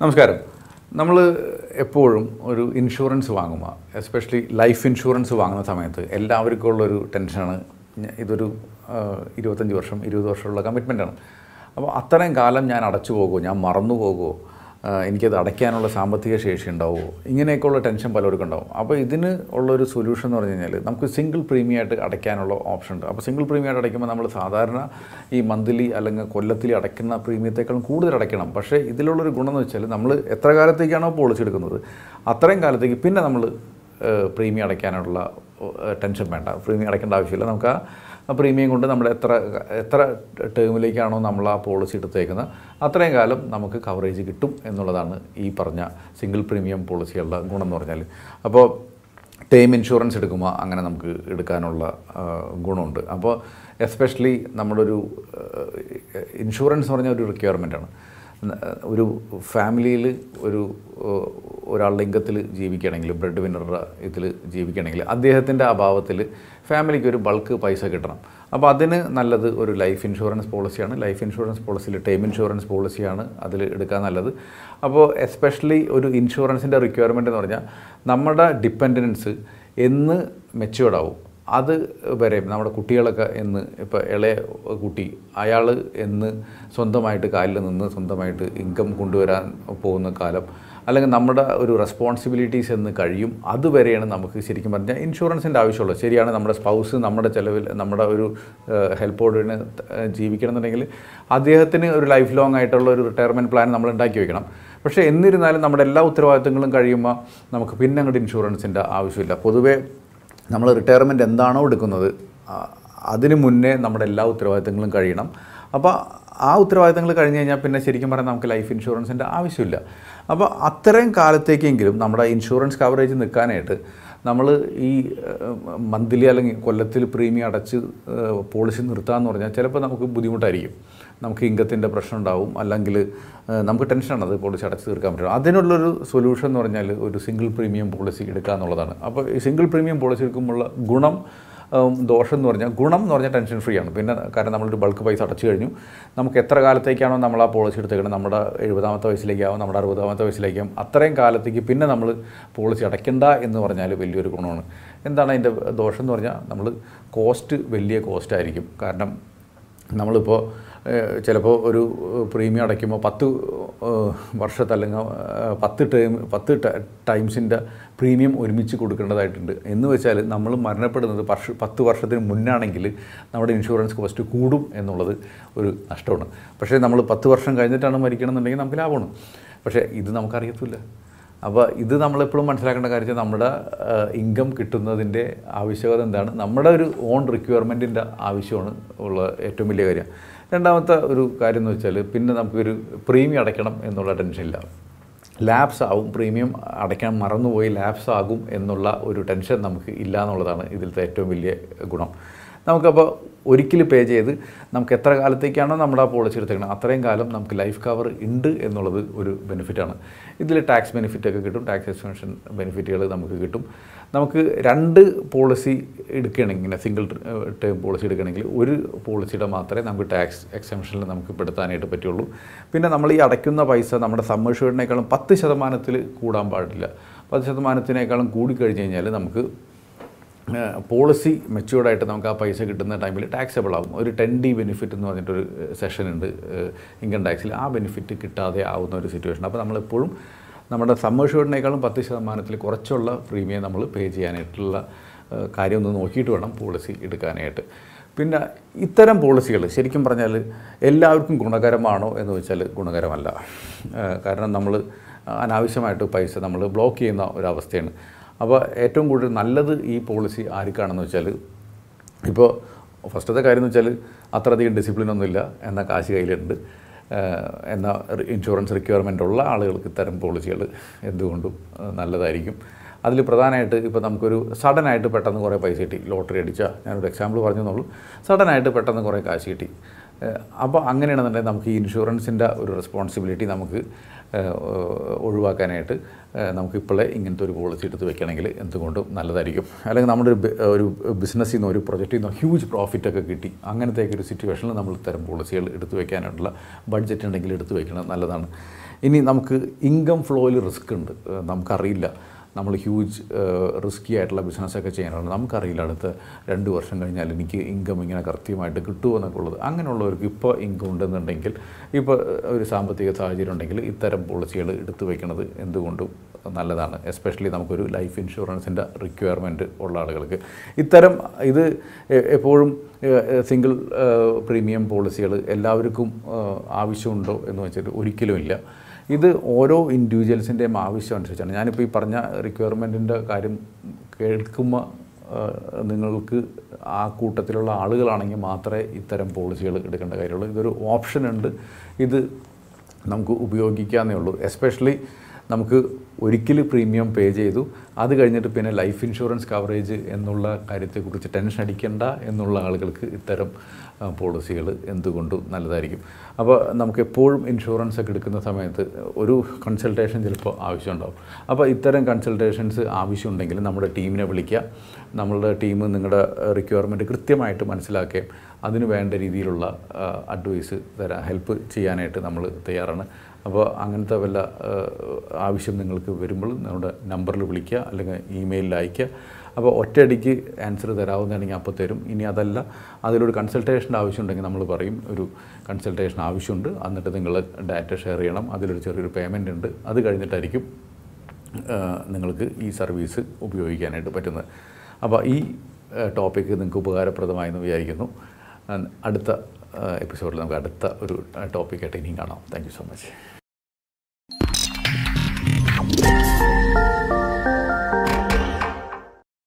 നമസ്കാരം. നമ്മൾ എപ്പോഴും ഒരു ഇൻഷുറൻസ് വാങ്ങുമ്പോൾ എസ്പെഷ്യലി ലൈഫ് ഇൻഷുറൻസ് വാങ്ങുന്ന സമയത്ത് എല്ലാവർക്കും ഉള്ളൊരു ടെൻഷനാണ് ഇതൊരു ഇരുപത്തഞ്ച് വർഷം ഇരുപത് വർഷമുള്ള കമ്മിറ്റ്മെന്റാണ് അപ്പോൾ അത്രയും കാലം ഞാൻ അടച്ചു പോകുമോ ഞാൻ മറന്നു പോകുമോ എനിക്കത് അടയ്ക്കാനുള്ള സാമ്പത്തിക ശേഷി ഉണ്ടാവുമോ? ഇങ്ങനെയൊക്കെയുള്ള ടെൻഷൻ പലർക്കും ഉണ്ടാവും. അപ്പോൾ ഇതിന് ഉള്ളൊരു സൊല്യൂഷൻ എന്ന് പറഞ്ഞു കഴിഞ്ഞാൽ നമുക്ക് സിംഗിൾ പ്രീമിയം ആയിട്ട് അടയ്ക്കാനുള്ള ഓപ്ഷൻ ഉണ്ട് അപ്പോൾ സിംഗിൾ പ്രീമിയം ആയിട്ട് അടയ്ക്കുമ്പോൾ നമ്മൾ സാധാരണ ഈ മന്ത്ലി അല്ലെങ്കിൽ കൊല്ലത്തിൽ അടയ്ക്കുന്ന പ്രീമിയത്തേക്കാളും കൂടുതൽ അടയ്ക്കണം. പക്ഷേ ഇതിലുള്ളൊരു ഗുണം എന്ന് വെച്ചാൽ നമ്മൾ എത്ര കാലത്തേക്കാണോ പോളിസി എടുക്കുന്നത് അത്രയും കാലത്തേക്ക് പിന്നെ നമ്മൾ പ്രീമിയം അടയ്ക്കാനുള്ള ടെൻഷൻ വേണ്ട. പ്രീമിയം അടയ്ക്കേണ്ട ആവശ്യമില്ല. നമുക്ക് ആ പ്രീമിയം കൊണ്ട് നമ്മൾ എത്ര എത്ര ടേമിലേക്കാണോ നമ്മൾ ആ പോളിസി എടുത്തേക്കുന്നത് അത്രയും കാലം നമുക്ക് കവറേജ് കിട്ടും എന്നുള്ളതാണ് ഈ പറഞ്ഞ സിംഗിൾ പ്രീമിയം പോളിസികളുടെ ഗുണം എന്ന് പറഞ്ഞാൽ അപ്പോൾ ടേം ഇൻഷുറൻസ് എടുക്കുമ്പോൾ അങ്ങനെ നമുക്ക് എടുക്കാനുള്ള ഗുണമുണ്ട്. അപ്പോൾ എസ്പെഷ്യലി നമ്മളൊരു ഇൻഷുറൻസ് പറഞ്ഞ ഒരു റിക്വയർമെന്റാണ്. ഒരു ഫാമിലിയിൽ ഒരു ഏഹ്, ലിംഗത്തിൽ ജീവിക്കണമെങ്കിൽ ബ്രെഡ് വിന്നറുടെ ഇതിൽ ജീവിക്കുകയാണെങ്കിൽ അദ്ദേഹത്തിന്റെ അഭാവത്തിൽ ഫാമിലിക്ക് ഒരു ബൾക്ക് പൈസ കിട്ടണം. അപ്പോൾ അതിന് നല്ലത് ഒരു ലൈഫ് ഇൻഷുറൻസ് പോളിസിയാണ് ലൈഫ് ഇൻഷുറൻസ് പോളിസിയിൽ ടേം ഇൻഷുറൻസ് പോളിസിയാണ് അതിൽ എടുക്കാൻ നല്ലത്. അപ്പോൾ എസ്പെഷ്യലി ഒരു ഇൻഷുറൻസിന്റെ റിക്വയർമെന്റ് എന്ന് പറഞ്ഞാൽ നമ്മുടെ ഡിപ്പെൻഡൻസ് എന്ന് മെച്ചുവേർഡ് ആവും. അത് വരെ നമ്മുടെ കുട്ടികളൊക്കെ എന്ന് ഇപ്പോൾ ഇളയ കുട്ടി അയാൾ എന്ന് സ്വന്തമായിട്ട് കാലിൽ നിന്ന് സ്വന്തമായിട്ട് ഇൻകം കൊണ്ടുവരാൻ പോകുന്ന കാലം അല്ലെങ്കിൽ നമ്മുടെ ഒരു റെസ്പോൺസിബിലിറ്റീസ് എന്ന് കഴിയും. അതുവരെയാണ് നമുക്ക് ശരിക്കും പറഞ്ഞാൽ ഇൻഷുറൻസിന്റെ ആവശ്യമുള്ളത്. ശരിയാണ് നമ്മുടെ സ്പൗസ് നമ്മുടെ ചിലവിൽ നമ്മുടെ ഒരു ഹെൽപ്പോടിന് ജീവിക്കണമെന്നുണ്ടെങ്കിൽ അദ്ദേഹത്തിന് ഒരു ലൈഫ് ലോങ് ആയിട്ടുള്ള ഒരു റിട്ടയർമെന്റ് പ്ലാൻ നമ്മൾ ഉണ്ടാക്കി വെക്കണം. പക്ഷേ എന്നിരുന്നാലും നമ്മുടെ എല്ലാ ഉത്തരവാദിത്തങ്ങളും കഴിയുമ്പോൾ നമുക്ക് പിന്നെ അങ്ങോട്ട് ഇൻഷുറൻസിന്റെ ആവശ്യമില്ല. പൊതുവേ നമ്മൾ റിട്ടയർമെന്റ് എന്താണോ എടുക്കുന്നത് അതിന് മുന്നേ നമ്മുടെ എല്ലാ ഉത്തരവാദിത്തങ്ങളും കഴിയണം. അപ്പോൾ ആ ഉത്തരവാദിത്തങ്ങൾ കഴിഞ്ഞ് കഴിഞ്ഞാൽ പിന്നെ ശരിക്കും പറഞ്ഞാൽ നമുക്ക് ലൈഫ് ഇൻഷുറൻസിന്റെ ആവശ്യമില്ല. അപ്പോൾ അത്രയും കാലത്തേക്കെങ്കിലും നമ്മുടെ ഇൻഷുറൻസ് കവറേജ് നിൽക്കാനായിട്ട് നമ്മൾ ഈ മന്ത്ലി അല്ലെങ്കിൽ കൊല്ലത്തിൽ പ്രീമിയം അടച്ച് പോളിസി നിർത്താമെന്ന് പറഞ്ഞാൽ ചിലപ്പോൾ നമുക്ക് ബുദ്ധിമുട്ടായിരിക്കും. നമുക്ക് ഇൻകത്തിന്റെ പ്രശ്നം ഉണ്ടാവും. അല്ലെങ്കിൽ നമുക്ക് ടെൻഷനാണ് അത് പോളിസി അടച്ച് തീർക്കാൻ പറ്റും. അതിനുള്ളൊരു സൊല്യൂഷൻ എന്ന് പറഞ്ഞാൽ ഒരു സിംഗിൾ പ്രീമിയം പോളിസി എടുക്കുക എന്നുള്ളതാണ്. അപ്പോൾ ഈ സിംഗിൾ പ്രീമിയം പോളിസി എടുക്കുമ്പോഴുള്ള ഗുണം ദോഷം എന്ന് പറഞ്ഞാൽ ഗുണം എന്ന് പറഞ്ഞാൽ ടെൻഷൻ ഫ്രീ ആണ്. പിന്നെ കാരണം നമ്മളൊരു ബൾക്ക് പൈസ അടച്ചു കഴിഞ്ഞു. നമുക്ക് എത്ര കാലത്തേക്കാണോ നമ്മൾ ആ പോളിസി എടുത്തേക്കുന്നത് നമ്മുടെ എഴുപതാമത്തെ വയസ്സിലേക്കാവും നമ്മുടെ അറുപതാമത്തെ വയസ്സിലേക്കാവും. അത്രയും കാലത്തേക്ക് പിന്നെ നമ്മൾ പോളിസി അടയ്ക്കണ്ട എന്ന് പറഞ്ഞാൽ വലിയൊരു ഗുണമാണ്. എന്താണ് അതിന്റെ ദോഷം എന്ന് പറഞ്ഞാൽ നമ്മൾ കോസ്റ്റ് വലിയ കോസ്റ്റ് ആയിരിക്കും. കാരണം നമ്മളിപ്പോൾ ചിലപ്പോൾ ഒരു പ്രീമിയം അടയ്ക്കുമ്പോൾ പത്ത് വർഷത്തെ അല്ലെങ്കിൽ പത്ത് ടൈം പത്ത് ടൈംസിന്റെ പ്രീമിയം ഒരുമിച്ച് കൊടുക്കേണ്ടതായിട്ടുണ്ട്. എന്ന് വെച്ചാൽ നമ്മൾ മരണപ്പെടുന്നത് വർഷ പത്ത് വർഷത്തിന് മുന്നാണെങ്കിൽ നമ്മുടെ ഇൻഷുറൻസ് കോസ്റ്റ് കൂടും എന്നുള്ളത് ഒരു നഷ്ടമാണ്. പക്ഷേ നമ്മൾ പത്ത് വർഷം കഴിഞ്ഞിട്ടാണ് മരിക്കണമെന്നുണ്ടെങ്കിൽ നമുക്ക് ലാഭമാണ്. പക്ഷേ ഇത് നമുക്കറിയത്തില്ല. അപ്പോൾ ഇത് നമ്മളെപ്പോഴും മനസ്സിലാക്കേണ്ട കാര്യം നമ്മുടെ ഇൻകം കിട്ടുന്നതിന്റെ ആവശ്യകത എന്താണ്? നമ്മുടെ ഒരു ഓൺ റിക്വയർമെന്റിന്റെ ആവശ്യമാണ് ഉള്ള ഏറ്റവും വലിയ കാര്യം. രണ്ടാമത്തെ ഒരു കാര്യം എന്ന് വെച്ചാൽ പിന്നെ നമുക്കൊരു പ്രീമിയം അടയ്ക്കണം എന്നുള്ള ടെൻഷനില്ല ലാപ്സ് ആവും പ്രീമിയം അടയ്ക്കാൻ മറന്നുപോയി ലാപ്സ് ആകും എന്നുള്ള ഒരു ടെൻഷൻ നമുക്ക് ഇല്ല എന്നുള്ളതാണ് ഇതിലത്തെ ഏറ്റവും വലിയ ഗുണം. നമുക്കപ്പോൾ ഒരിക്കൽ പേ ചെയ്ത് നമുക്ക് എത്ര കാലത്തേക്കാണോ നമ്മുടെ ആ പോളിസി എടുത്തേക്കണം അത്രയും കാലം നമുക്ക് ലൈഫ് കവർ ഉണ്ട് എന്നുള്ളത് ഒരു ബെനിഫിറ്റാണ് ഇതിൽ ടാക്സ് ബെനിഫിറ്റൊക്കെ കിട്ടും ടാക്സ് എക്സ്റ്റൻഷൻ ബെനിഫിറ്റുകൾ നമുക്ക് കിട്ടും. നമുക്ക് രണ്ട് പോളിസി എടുക്കുകയാണെങ്കിൽ സിംഗിൾ ടേം പോളിസി എടുക്കുകയാണെങ്കിൽ ഒരു പോളിസിയുടെ മാത്രമേ നമുക്ക് ടാക്സ് എക്സംഷനിൽ നമുക്ക് പെടുത്താനായിട്ട് പറ്റുള്ളൂ. പിന്നെ നമ്മൾ ഈ അടയ്ക്കുന്ന പൈസ നമ്മുടെ സമ്മർഷേഡിനേക്കാളും പത്ത് ശതമാനത്തിൽ കൂടാൻ പാടില്ല. പത്ത് ശതമാനത്തിനേക്കാളും കൂടിക്കഴിഞ്ഞ് കഴിഞ്ഞാൽ നമുക്ക് പോളിസി മെച്യൂർഡായിട്ട് നമുക്ക് ആ പൈസ കിട്ടുന്ന ടൈമിൽ ടാക്സബിൾ ആകും ഒരു ടെൻ ഡി ബെനിഫിറ്റ് എന്ന് പറഞ്ഞിട്ടൊരു സെഷൻ ഉണ്ട് ഇൻകം ടാക്സിൽ ആ ബെനിഫിറ്റ് കിട്ടാതെ ആവുന്ന ഒരു സിറ്റുവേഷൻ അപ്പോൾ നമ്മളെപ്പോഴും നമ്മുടെ സമ്മേഷനേക്കാളും പത്ത് ശതമാനത്തിൽ കുറച്ചുള്ള പ്രീമിയം നമ്മൾ പേ ചെയ്യാനായിട്ടുള്ള കാര്യം ഒന്ന് നോക്കിയിട്ട് വേണം പോളിസി എടുക്കാനായിട്ട്. പിന്നെ ഇത്തരം പോളിസികൾ ശരിക്കും പറഞ്ഞാൽ എല്ലാവർക്കും ഗുണകരമാണോ എന്ന് വെച്ചാൽ ഗുണകരമല്ല. കാരണം നമ്മൾ അനാവശ്യമായിട്ട് പൈസ നമ്മൾ ബ്ലോക്ക് ചെയ്യുന്ന ഒരവസ്ഥയാണ്. അപ്പോൾ ഏറ്റവും കൂടുതൽ നല്ലത് ഈ പോളിസി ആർക്കാണെന്ന് വെച്ചാൽ ഇപ്പോൾ ഫസ്റ്റത്തെ കാര്യം എന്ന് വെച്ചാൽ അത്രയധികം ഡിസിപ്ലിൻ ഒന്നുമില്ല എന്നാൽ കാശ് കയ്യിലുണ്ട്. എന്ന ഇൻഷുറൻസ് റിക്വയർമെന്റ് ഉള്ള ആളുകൾക്ക് ഇത്തരം പോളിസികൾ എന്തുകൊണ്ടും നല്ലതായിരിക്കും. അതിൽ പ്രധാനമായിട്ട് ഇപ്പോൾ നമുക്കൊരു സഡനായിട്ട് പെട്ടെന്ന് കുറേ പൈസ കിട്ടി. ലോട്ടറി അടിച്ചാൽ ഞാനൊരു എക്സാമ്പിൾ പറഞ്ഞു പറഞ്ഞെന്നുള്ളൂ സഡനായിട്ട് പെട്ടെന്ന് കുറേ കാശ് കിട്ടി. അപ്പോൾ അങ്ങനെയാണെന്നുണ്ടെങ്കിൽ നമുക്ക് ഈ ഇൻഷുറൻസിന്റെ ഒരു റെസ്പോൺസിബിലിറ്റി നമുക്ക് ഒഴിവാക്കാനായിട്ട് നമുക്കിപ്പോഴേ ഇങ്ങനത്തെ ഒരു പോളിസി എടുത്ത് വെക്കണമെങ്കിൽ എന്തുകൊണ്ടും നല്ലതായിരിക്കും. അല്ലെങ്കിൽ നമ്മുടെ ഒരു ബിസിനസ്സിൽ നിന്ന് ഒരു പ്രൊജക്റ്റിൽ നിന്ന് ഹ്യൂജ് പ്രോഫിറ്റൊക്കെ കിട്ടി. അങ്ങനത്തെ ഒരു സിറ്റുവേഷനിൽ നമ്മൾ ഇത്തരം പോളിസികൾ എടുത്തു വെക്കാനായിട്ടുള്ള ബഡ്ജറ്റ് ഉണ്ടെങ്കിൽ എടുത്തു വെക്കണം നല്ലതാണ്. ഇനി നമുക്ക് ഇൻകം ഫ്ലോയിൽ റിസ്ക് ഉണ്ട്. നമുക്കറിയില്ല. നമ്മൾ ഹ്യൂജ് റിസ്ക്കി ആയിട്ടുള്ള ബിസിനസ്സൊക്കെ ചെയ്യാനാണ്. നമുക്കറിയില്ല അടുത്ത രണ്ട് വർഷം കഴിഞ്ഞാൽ എനിക്ക് ഇൻകം ഇങ്ങനെ കൃത്യമായിട്ട് കിട്ടുമെന്നൊക്കെ ഉള്ളത്. അങ്ങനെയുള്ളവർക്ക് ഇപ്പോൾ ഇൻകം ഉണ്ടെന്നുണ്ടെങ്കിൽ ഇപ്പോൾ ഒരു സാമ്പത്തിക സാഹചര്യം ഉണ്ടെങ്കിൽ ഇത്തരം പോളിസികൾ എടുത്തു വയ്ക്കുന്നത് എന്തുകൊണ്ടും നല്ലതാണ്. എസ്പെഷ്യലി നമുക്കൊരു ലൈഫ് ഇൻഷുറൻസിന്റെ റിക്വയർമെന്റ് ഉള്ള ആളുകൾക്ക്. ഇത്തരം ഇത് എപ്പോഴും സിംഗിൾ പ്രീമിയം പോളിസികൾ എല്ലാവർക്കും ആവശ്യമുണ്ടോ എന്ന് വെച്ചിട്ട് ഒരിക്കലുമില്ല. ഇത് ഓരോ ഇൻഡിവിജ്വൽസിന്റെയും ആവശ്യം അനുസരിച്ചാണ് ഞാനിപ്പോൾ ഈ പറഞ്ഞ റിക്വയർമെന്റിന്റെ കാര്യം കേൾക്കുമ്പോൾ നിങ്ങൾക്ക് ആ കൂട്ടത്തിലുള്ള ആളുകളാണെങ്കിൽ മാത്രമേ ഇത്തരം പോളിസികൾ എടുക്കേണ്ട കാര്യമുള്ളൂ. ഇതൊരു ഓപ്ഷൻ ഉണ്ട്. ഇത് നമുക്ക് ഉപയോഗിക്കാമെന്നേ ഉള്ളൂ. എസ്പെഷ്യലി നമുക്ക് ഒരിക്കൽ പ്രീമിയം പേ ചെയ്തു. അത് കഴിഞ്ഞിട്ട് പിന്നെ ലൈഫ് ഇൻഷുറൻസ് കവറേജ് എന്നുള്ള കാര്യത്തെക്കുറിച്ച് ടെൻഷൻ അടിക്കേണ്ട എന്നുള്ള ആളുകൾക്ക് ഇത്തരം പോളിസികൾ എന്തുകൊണ്ടും നല്ലതായിരിക്കും. അപ്പോൾ നമുക്ക് എപ്പോഴും ഇൻഷുറൻസ് ഒക്കെ എടുക്കുന്ന സമയത്ത് ഒരു കൺസൾട്ടേഷൻ ചിലപ്പോൾ ആവശ്യമുണ്ടാവും. അപ്പോൾ ഇത്തരം കൺസൾട്ടേഷൻസ് ആവശ്യമുണ്ടെങ്കിൽ നമ്മുടെ ടീമിനെ വിളിക്കുക. നമ്മളുടെ ടീം നിങ്ങളുടെ റിക്വയർമെന്റ് കൃത്യമായിട്ട് മനസ്സിലാക്കുകയും അതിന് വേണ്ട രീതിയിലുള്ള അഡ്വൈസ് തരാൻ ഹെൽപ്പ് ചെയ്യാനായിട്ട് നമ്മൾ തയ്യാറാണ്. അപ്പോൾ അങ്ങനത്തെ വല്ല ആവശ്യം നിങ്ങൾക്ക് വരുമ്പോൾ നമ്മുടെ നമ്പറിൽ വിളിക്കുക അല്ലെങ്കിൽ ഇമെയിലിൽ അയയ്ക്കുക. അപ്പോൾ ഒറ്റയടിക്ക് ആൻസർ തരാവുന്നതാണെങ്കിൽ അപ്പോൾ തരും. ഇനി അതല്ല അതിലൊരു കൺസൾട്ടേഷന്റെ ആവശ്യമുണ്ടെങ്കിൽ നമ്മൾ പറയും ഒരു കൺസൾട്ടേഷൻ ആവശ്യമുണ്ട്. എന്നിട്ട് നിങ്ങൾ ഡാറ്റ ഷെയർ ചെയ്യണം. അതിലൊരു ചെറിയൊരു പേയ്മെന്റ് ഉണ്ട്. അത് കഴിഞ്ഞിട്ടായിരിക്കും നിങ്ങൾക്ക് ഈ സർവീസ് ഉപയോഗിക്കാനായിട്ട് പറ്റുന്നത്. അപ്പോൾ ഈ ടോപ്പിക്ക് നിങ്ങൾക്ക് ഉപകാരപ്രദമായെന്ന് വിചാരിക്കുന്നു. അടുത്ത എപ്പിസോഡിൽ നമുക്ക് അടുത്ത ഒരു ടോപ്പിക്കായിട്ട് ഇനിയും കാണാം. Thank so much